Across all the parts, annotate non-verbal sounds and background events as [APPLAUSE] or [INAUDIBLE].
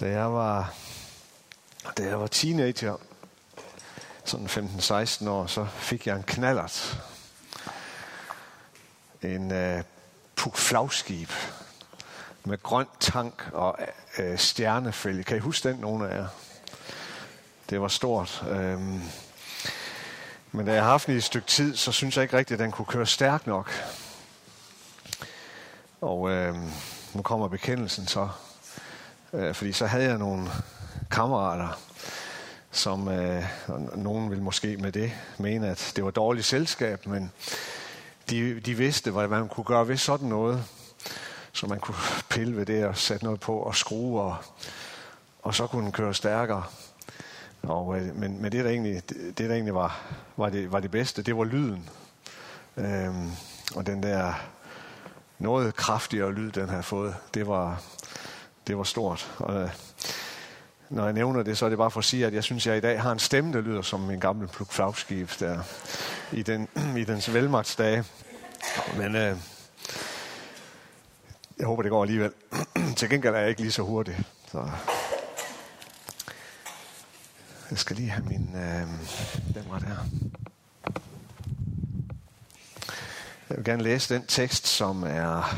Da jeg var, da jeg var teenager, sådan 15-16 år, så fik jeg en knallert. En øh, puk flagskib med grøn tank og øh, stjernefælge. Kan I huske den, nogle af jer? Det var stort. Øhm. men da jeg har haft den i et stykke tid, så synes jeg ikke rigtigt, at den kunne køre stærkt nok. Og øh, nu kommer bekendelsen så. Uh, fordi så havde jeg nogle kammerater, som øh, nogen vil måske med det mene, at det var dårligt selskab, men de, de vidste, hvad man kunne gøre ved sådan noget. Så man kunne pille ved det og sætte noget på og skrue, og, og så kunne den køre stærkere. Og, øh, men, men det, der egentlig, det, der egentlig var, var, det, var det bedste, det var lyden. Øhm, og den der noget kraftigere lyd, den har fået, det var, det var stort. Og, øh, når jeg nævner det, så er det bare for at sige, at jeg synes, at jeg i dag har en stemme, der lyder som en gammel flagskib der i, den, [CLEARS THROAT] i dens velmagtsdage. Men øh, jeg håber, det går alligevel. [CLEARS THROAT] Til gengæld er jeg ikke lige så hurtig. Så jeg skal lige have min... Øh, den var der. Jeg vil gerne læse den tekst, som er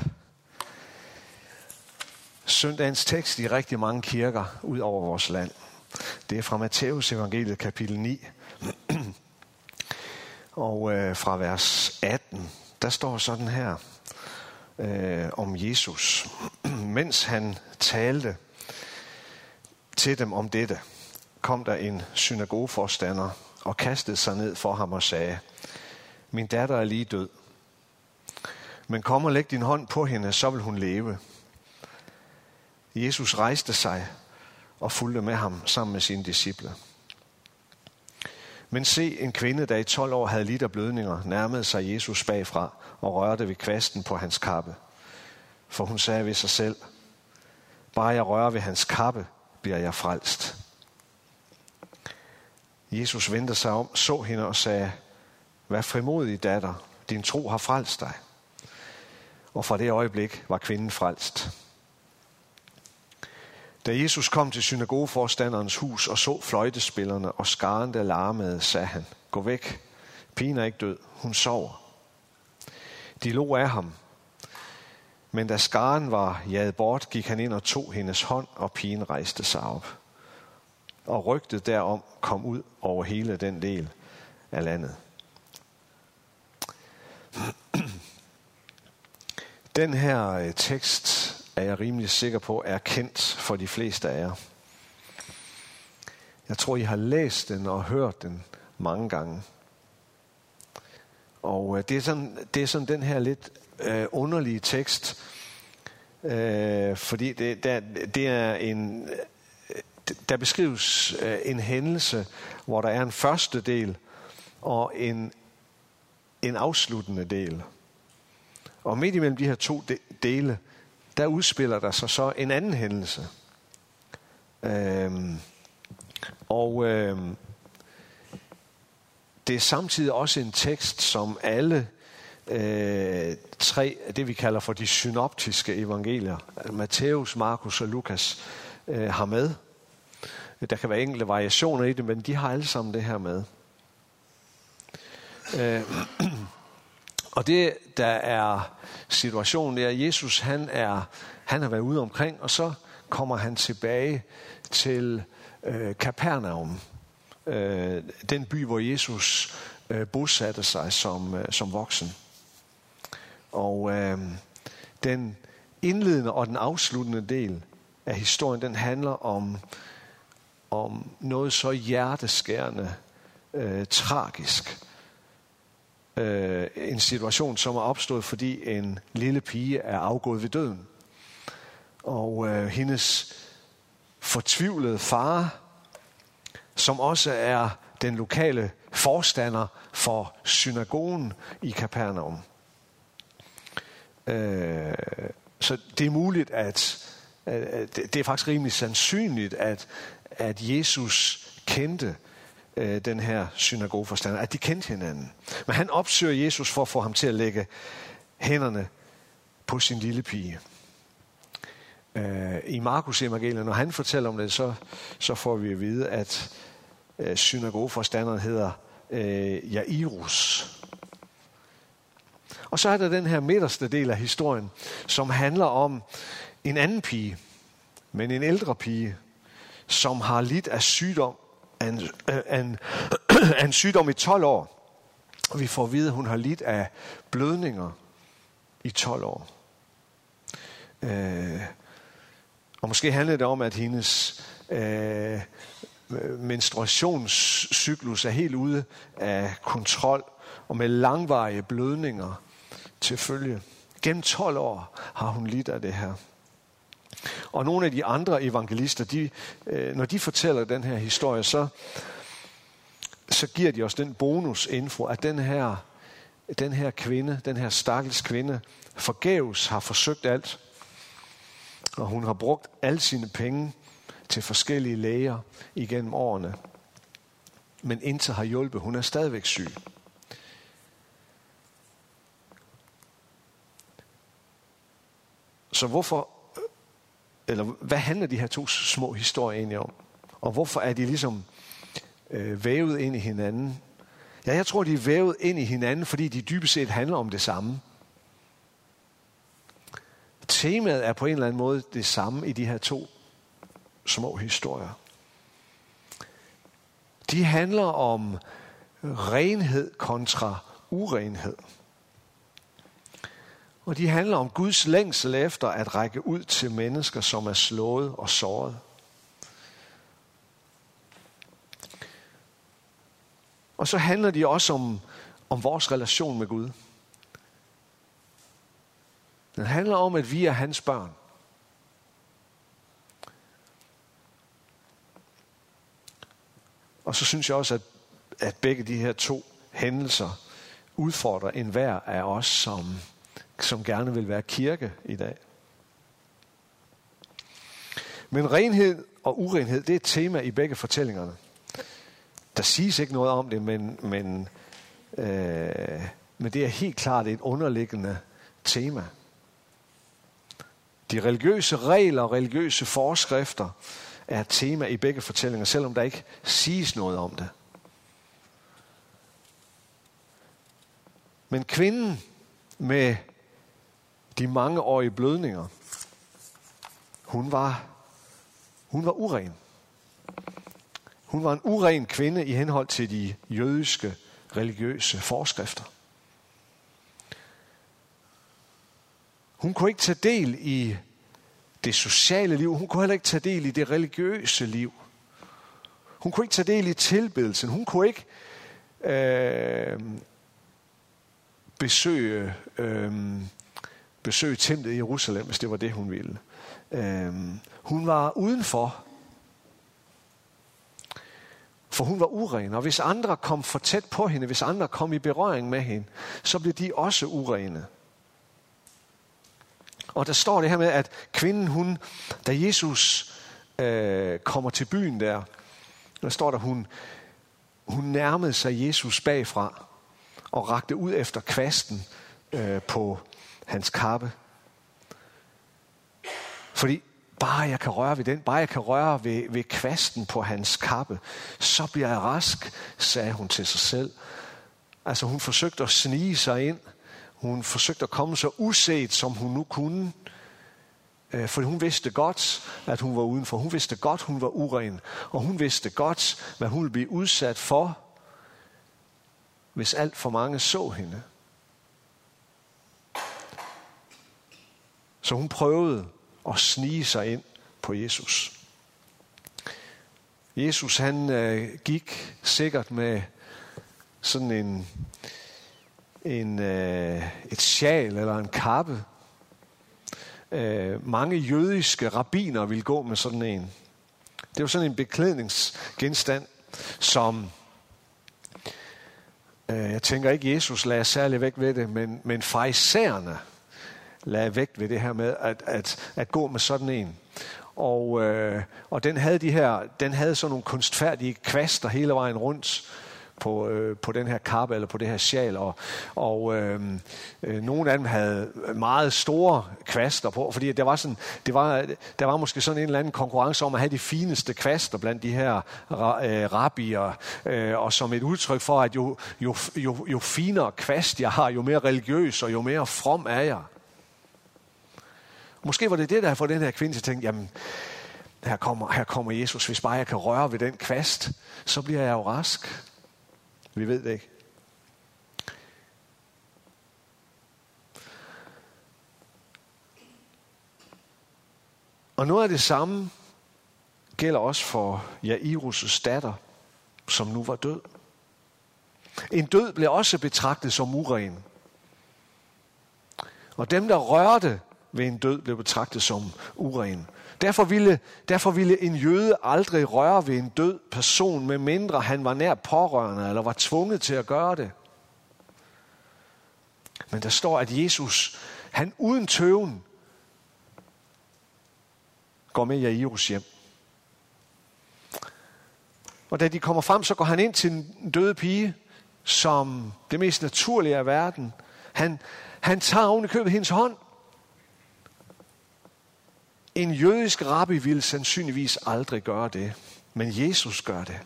søndagens tekst i rigtig mange kirker ud over vores land. Det er fra Matteus evangeliet kapitel 9. [CLEARS THROAT] Og øh, fra vers 18, der står sådan her øh, om Jesus. [CLEARS THROAT] Mens han talte til dem om dette, kom der en synagogeforstander og kastede sig ned for ham og sagde, min datter er lige død, men kom og læg din hånd på hende, så vil hun leve. Jesus rejste sig og fulgte med ham sammen med sine disciple. Men se, en kvinde, der i 12 år havde lidt af blødninger, nærmede sig Jesus bagfra og rørte ved kvasten på hans kappe. For hun sagde ved sig selv, bare jeg rører ved hans kappe, bliver jeg frelst. Jesus vendte sig om, så hende og sagde, Vær frimodig, datter, din tro har frelst dig. Og fra det øjeblik var kvinden frelst. Da Jesus kom til synagogeforstanderens hus og så fløjtespillerne og skaren, der larmede, sagde han, gå væk, pigen er ikke død, hun sover. De lå af ham, men da skaren var jaget bort, gik han ind og tog hendes hånd, og pigen rejste sig op. Og rygtet derom kom ud over hele den del af landet. [CLEARS THROAT] Den her øh, tekst er jeg rimelig sikker på, er kendt for de fleste af jer. Jeg tror, I har læst den og hørt den mange gange. Og øh, det er sådan, det er sådan den her lidt øh, underlige tekst, øh, fordi det, der, det er en, øh, der beskrives øh, en hændelse, hvor der er en første del og en, en afsluttende del. Og midt imellem de her to dele, der udspiller der sig så en anden hændelse. Øhm, og øhm, det er samtidig også en tekst, som alle øh, tre, det vi kalder for de synoptiske evangelier, Matthæus, Markus og Lukas, øh, har med. Der kan være enkelte variationer i det, men de har alle sammen det her med. Øh, og det, der er situationen, det er, at Jesus han, er, han har været ude omkring, og så kommer han tilbage til øh, Kapernaum, øh, den by, hvor Jesus øh, bosatte sig som, øh, som voksen. Og øh, den indledende og den afsluttende del af historien, den handler om, om noget så hjerteskærende, øh, tragisk, øh, en situation, som er opstået, fordi en lille pige er afgået ved døden. Og øh, hendes fortvivlede far, som også er den lokale forstander for synagogen i Kapernaum. Øh, så det er muligt, at, øh, at det er faktisk rimelig sandsynligt, at, at Jesus kendte øh, den her synagogeforstander, at de kendte hinanden. Men han opsøger Jesus for at få ham til at lægge hænderne på sin lille pige. øh, i Markus evangeliet, når han fortæller om det, så, så får vi at vide, at øh, synagogeforstanderen hedder øh, Jairus. Og så er der den her midterste del af historien, som handler om en anden pige, men en ældre pige, som har lidt af sygdom, af en, af en, af en sygdom i 12 år. Og vi får at vide, at hun har lidt af blødninger i 12 år. Øh, og måske handler det om, at hendes øh, menstruationscyklus er helt ude af kontrol, og med langvarige blødninger til følge. Gennem 12 år har hun lidt af det her. Og nogle af de andre evangelister, de, øh, når de fortæller den her historie, så, så giver de os den bonusinfo, at den her, den her kvinde, den her stakkels kvinde, forgæves har forsøgt alt. Og hun har brugt alle sine penge til forskellige læger igennem årene. Men intet har hjulpet. Hun er stadigvæk syg. Så hvorfor, eller hvad handler de her to små historier egentlig om? Og hvorfor er de ligesom øh, vævet ind i hinanden? Ja, jeg tror, de er vævet ind i hinanden, fordi de dybest set handler om det samme. Temaet er på en eller anden måde det samme i de her to små historier. De handler om renhed kontra urenhed. Og de handler om Guds længsel efter at række ud til mennesker, som er slået og såret. Og så handler de også om, om vores relation med Gud. Den handler om, at vi er hans børn. Og så synes jeg også, at, at begge de her to hændelser udfordrer enhver af os, som som gerne vil være kirke i dag. Men renhed og urenhed, det er et tema i begge fortællingerne. Der siges ikke noget om det, men, men, øh, men det er helt klart et underliggende tema. De religiøse regler og religiøse forskrifter er et tema i begge fortællinger, selvom der ikke siges noget om det. Men kvinden med de mange år i blødninger. Hun var, hun var uren. Hun var en uren kvinde i henhold til de jødiske religiøse forskrifter. Hun kunne ikke tage del i det sociale liv. Hun kunne heller ikke tage del i det religiøse liv. Hun kunne ikke tage del i tilbedelsen. Hun kunne ikke øh, besøge øh, besøge templet i Jerusalem, hvis det var det, hun ville. Øh, hun var udenfor, for hun var uren, og hvis andre kom for tæt på hende, hvis andre kom i berøring med hende, så blev de også urene. Og der står det her med, at kvinden, hun, da Jesus øh, kommer til byen der, der står der, hun, hun nærmede sig Jesus bagfra og rakte ud efter kvasten øh, på hans kappe. Fordi bare jeg kan røre ved den, bare jeg kan røre ved, ved kvasten på hans kappe, så bliver jeg rask, sagde hun til sig selv. Altså hun forsøgte at snige sig ind. Hun forsøgte at komme så uset, som hun nu kunne. Øh, for hun vidste godt, at hun var udenfor. Hun vidste godt, hun var uren. Og hun vidste godt, hvad hun ville blive udsat for, hvis alt for mange så hende. Så hun prøvede at snige sig ind på Jesus. Jesus han øh, gik sikkert med sådan en, en øh, et sjal eller en kappe. Øh, mange jødiske rabbiner ville gå med sådan en. Det var sådan en beklædningsgenstand, som Øh, jeg tænker ikke Jesus lagde særlig væk ved det, men, men fraisererne lagde vægt ved det her med at, at, at gå med sådan en. Og, øh, og den havde de her, den havde sådan nogle kunstfærdige kvaster hele vejen rundt på, øh, på den her kappe eller på det her sjal, og, og øh, øh, nogle af dem havde meget store kvaster på, fordi der var, sådan, det var, der var måske sådan en eller anden konkurrence om at have de fineste kvaster blandt de her øh, rabbier, øh, og som et udtryk for, at jo, jo, jo, jo finere kvast jeg har, jo mere religiøs og jo mere from er jeg. Måske var det det, der for fået den her kvinde til at tænke, jamen, her kommer, her kommer Jesus, hvis bare jeg kan røre ved den kvast, så bliver jeg jo rask. Vi ved det ikke. Og noget af det samme gælder også for Jairus' datter, som nu var død. En død blev også betragtet som uren. Og dem, der rørte ved en død, blev betragtet som uren. Derfor ville, derfor ville en jøde aldrig røre ved en død person, medmindre han var nær pårørende eller var tvunget til at gøre det. Men der står, at Jesus, han uden tøven, går med Jairus hjem. Og da de kommer frem, så går han ind til en døde pige, som det mest naturlige af verden. Han, han tager oven i købet hendes hånd en jødisk rabbi ville sandsynligvis aldrig gøre det, men Jesus gør det.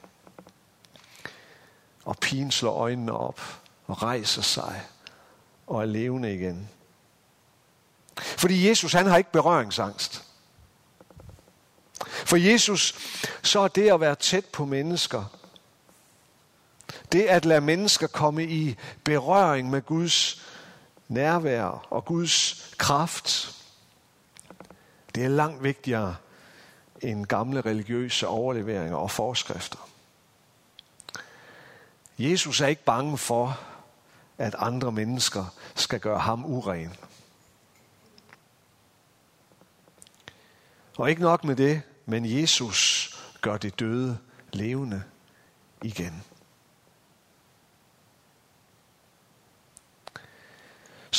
Og pigen slår øjnene op og rejser sig og er levende igen. Fordi Jesus, han har ikke berøringsangst. For Jesus, så er det at være tæt på mennesker, det at lade mennesker komme i berøring med Guds nærvær og Guds kraft, det er langt vigtigere end gamle religiøse overleveringer og forskrifter. Jesus er ikke bange for, at andre mennesker skal gøre ham uren. Og ikke nok med det, men Jesus gør det døde levende igen.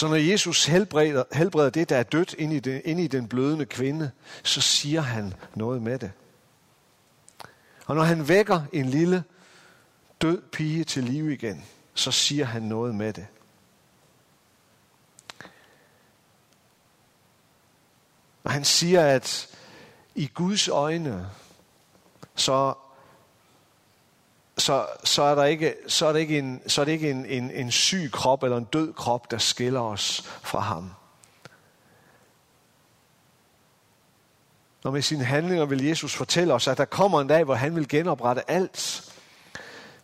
Så når Jesus helbreder, helbreder det, der er dødt ind i, den, ind i den blødende kvinde, så siger han noget med det. Og når han vækker en lille død pige til liv igen, så siger han noget med det. Og han siger, at i Guds øjne, så så, så er der ikke, så er det ikke, en, så er det ikke en, en, en syg krop eller en død krop, der skiller os fra ham. Og med sine handlinger vil Jesus fortælle os, at der kommer en dag, hvor han vil genoprette alt.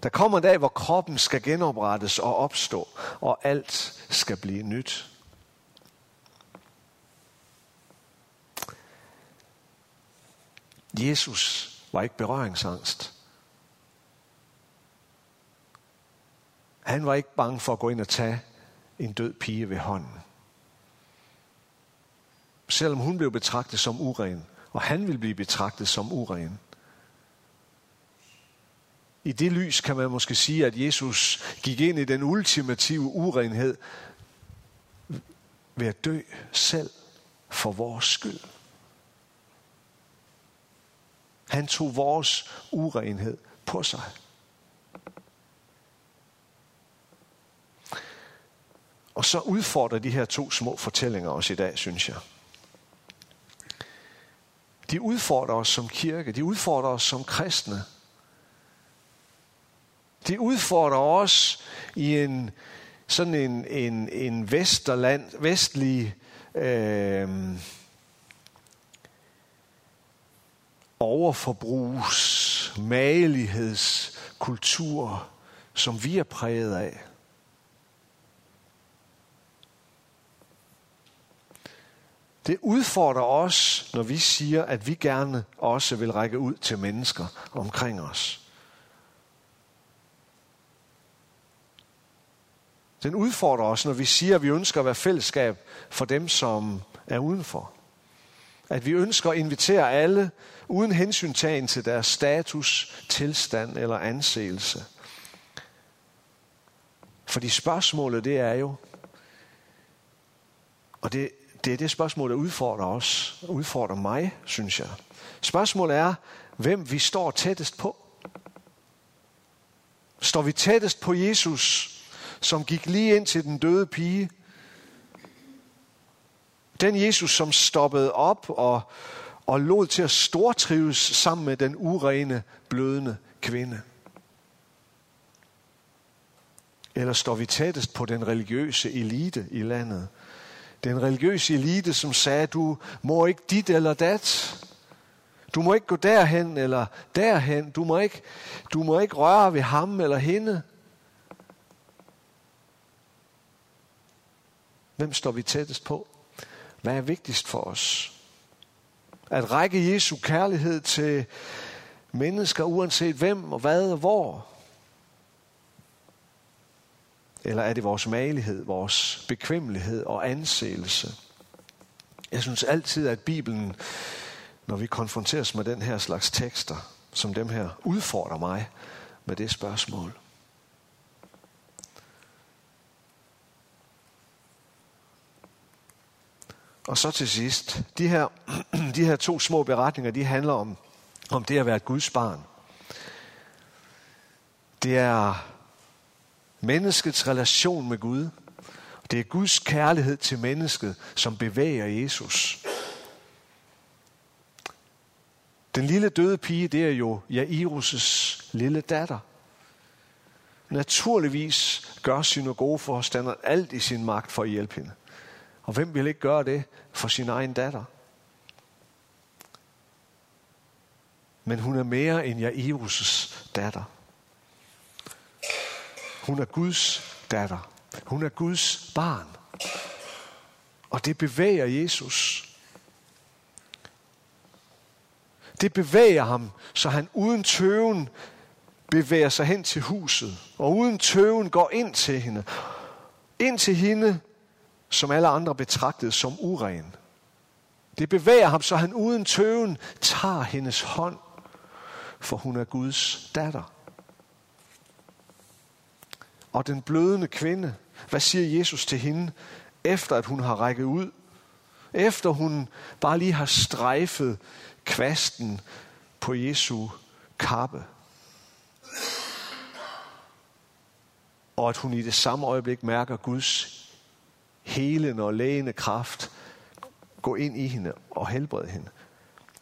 Der kommer en dag, hvor kroppen skal genoprettes og opstå, og alt skal blive nyt. Jesus var ikke berøringsangst. Han var ikke bange for at gå ind og tage en død pige ved hånden. Selvom hun blev betragtet som uren, og han ville blive betragtet som uren. I det lys kan man måske sige, at Jesus gik ind i den ultimative urenhed ved at dø selv for vores skyld. Han tog vores urenhed på sig. Og så udfordrer de her to små fortællinger os i dag, synes jeg. De udfordrer os som kirke, de udfordrer os som kristne. De udfordrer os i en sådan en, en, en vesterland, vestlig øh, overforbrugs, malighedskultur, som vi er præget af. Det udfordrer os, når vi siger, at vi gerne også vil række ud til mennesker omkring os. Den udfordrer os, når vi siger, at vi ønsker at være fællesskab for dem, som er udenfor. At vi ønsker at invitere alle, uden hensyntagen til deres status, tilstand eller anseelse. Fordi spørgsmålet det er jo, og det, det er det spørgsmål, der udfordrer os, udfordrer mig, synes jeg. Spørgsmålet er, hvem vi står tættest på. Står vi tættest på Jesus, som gik lige ind til den døde pige? Den Jesus, som stoppede op og, og lod til at stortrives sammen med den urene, blødende kvinde. Eller står vi tættest på den religiøse elite i landet? Den religiøse elite, som sagde, du må ikke dit eller dat. Du må ikke gå derhen eller derhen. Du må ikke, du må ikke røre ved ham eller hende. Hvem står vi tættest på? Hvad er vigtigst for os? At række Jesu kærlighed til mennesker, uanset hvem og hvad og hvor? Eller er det vores malighed, vores bekvemmelighed og anseelse? Jeg synes altid, at Bibelen, når vi konfronteres med den her slags tekster, som dem her, udfordrer mig med det spørgsmål. Og så til sidst, de her, [CLEARS THROAT] de her to små beretninger, de handler om, om det at være et Guds barn. Det er menneskets relation med Gud. Det er Guds kærlighed til mennesket, som bevæger Jesus. Den lille døde pige, det er jo Jairus' lille datter. Naturligvis gør synagogeforstanderen alt i sin magt for at hjælpe hende. Og hvem vil ikke gøre det for sin egen datter? Men hun er mere end Jairus' datter. Hun er Guds datter. Hun er Guds barn. Og det bevæger Jesus. Det bevæger ham, så han uden tøven bevæger sig hen til huset. Og uden tøven går ind til hende. Ind til hende, som alle andre betragtede som uren. Det bevæger ham, så han uden tøven tager hendes hånd, for hun er Guds datter. Og den blødende kvinde, hvad siger Jesus til hende, efter at hun har rækket ud? Efter hun bare lige har strejfet kvasten på Jesu kappe. Og at hun i det samme øjeblik mærker Guds helende og lægende kraft gå ind i hende og helbrede hende.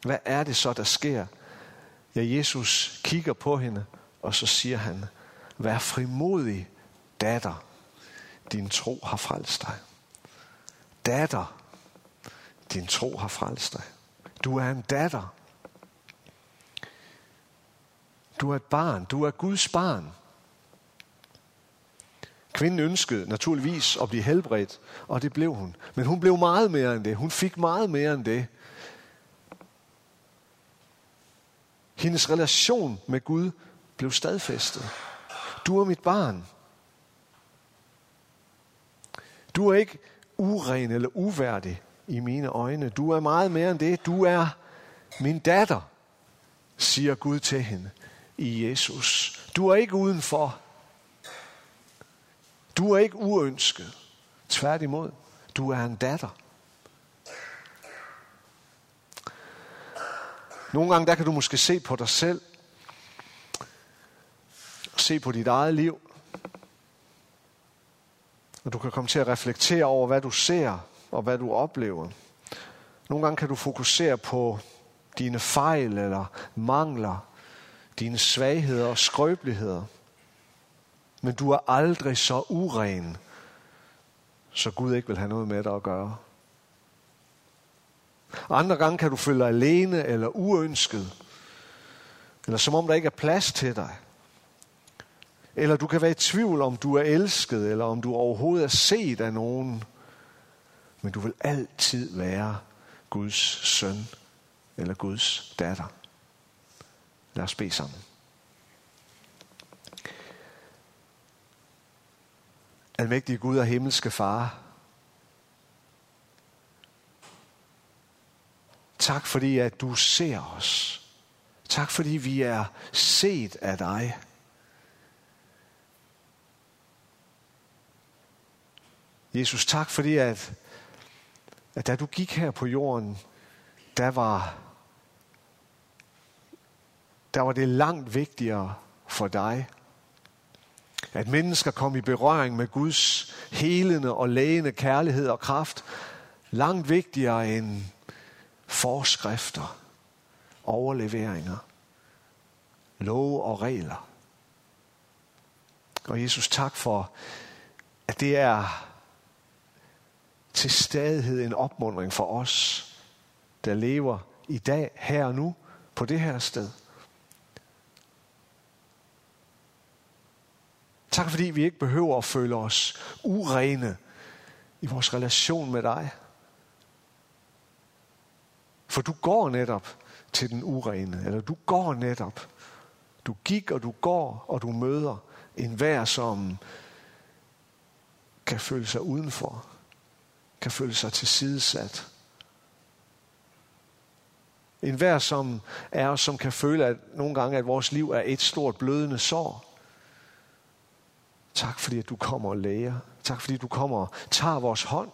Hvad er det så, der sker? Ja, Jesus kigger på hende, og så siger han, vær frimodig, datter, din tro har frelst dig. Datter, din tro har frelst dig. Du er en datter. Du er et barn. Du er Guds barn. Kvinden ønskede naturligvis at blive helbredt, og det blev hun. Men hun blev meget mere end det. Hun fik meget mere end det. Hendes relation med Gud blev stadfæstet. Du er mit barn. Du er ikke uren eller uværdig i mine øjne. Du er meget mere end det. Du er min datter, siger Gud til hende i Jesus. Du er ikke udenfor. Du er ikke uønsket. Tværtimod, du er en datter. Nogle gange der kan du måske se på dig selv, se på dit eget liv, og du kan komme til at reflektere over, hvad du ser og hvad du oplever. Nogle gange kan du fokusere på dine fejl eller mangler, dine svagheder og skrøbeligheder. Men du er aldrig så uren, så Gud ikke vil have noget med dig at gøre. Andre gange kan du føle dig alene eller uønsket, eller som om der ikke er plads til dig. Eller du kan være i tvivl, om du er elsket, eller om du overhovedet er set af nogen. Men du vil altid være Guds søn eller Guds datter. Lad os bede sammen. Almægtige Gud og himmelske Far, tak fordi at du ser os. Tak fordi vi er set af dig. Jesus, tak fordi, at, at da du gik her på jorden, der var, der var det langt vigtigere for dig, At mennesker kom i berøring med Guds helende og lægende kærlighed og kraft, langt vigtigere end forskrifter, overleveringer, love og regler. Og Jesus, tak for, at det er til stadighed en opmundring for os, der lever i dag, her og nu, på det her sted. Tak fordi vi ikke behøver at føle os urene i vores relation med dig. For du går netop til den urene, eller du går netop. Du gik, og du går, og du møder en hver, som kan føle sig udenfor, kan føle sig tilsidesat. En hver, som er, som kan føle, at nogle gange, at vores liv er et stort blødende sår. Tak fordi, at du kommer og læger. Tak fordi, du kommer og tager vores hånd.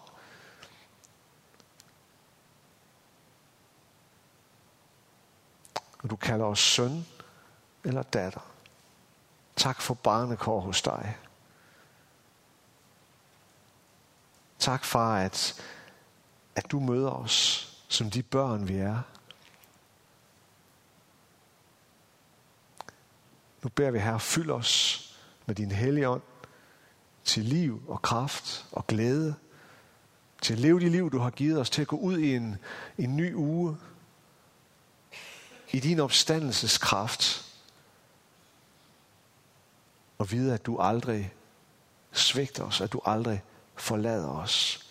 Og du kalder os søn eller datter. Tak for barnekår hos dig. Tak far, at, at du møder os som de børn, vi er. Nu beder vi her, fyld os med din hellige ånd til liv og kraft og glæde. Til at leve det liv, du har givet os, til at gå ud i en, en ny uge. I din opstandelseskraft. Og vide, at du aldrig svigter os, at du aldrig forlader os.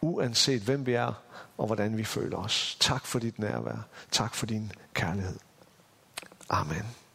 Uanset hvem vi er og hvordan vi føler os. Tak for dit nærvær. Tak for din kærlighed. Amen.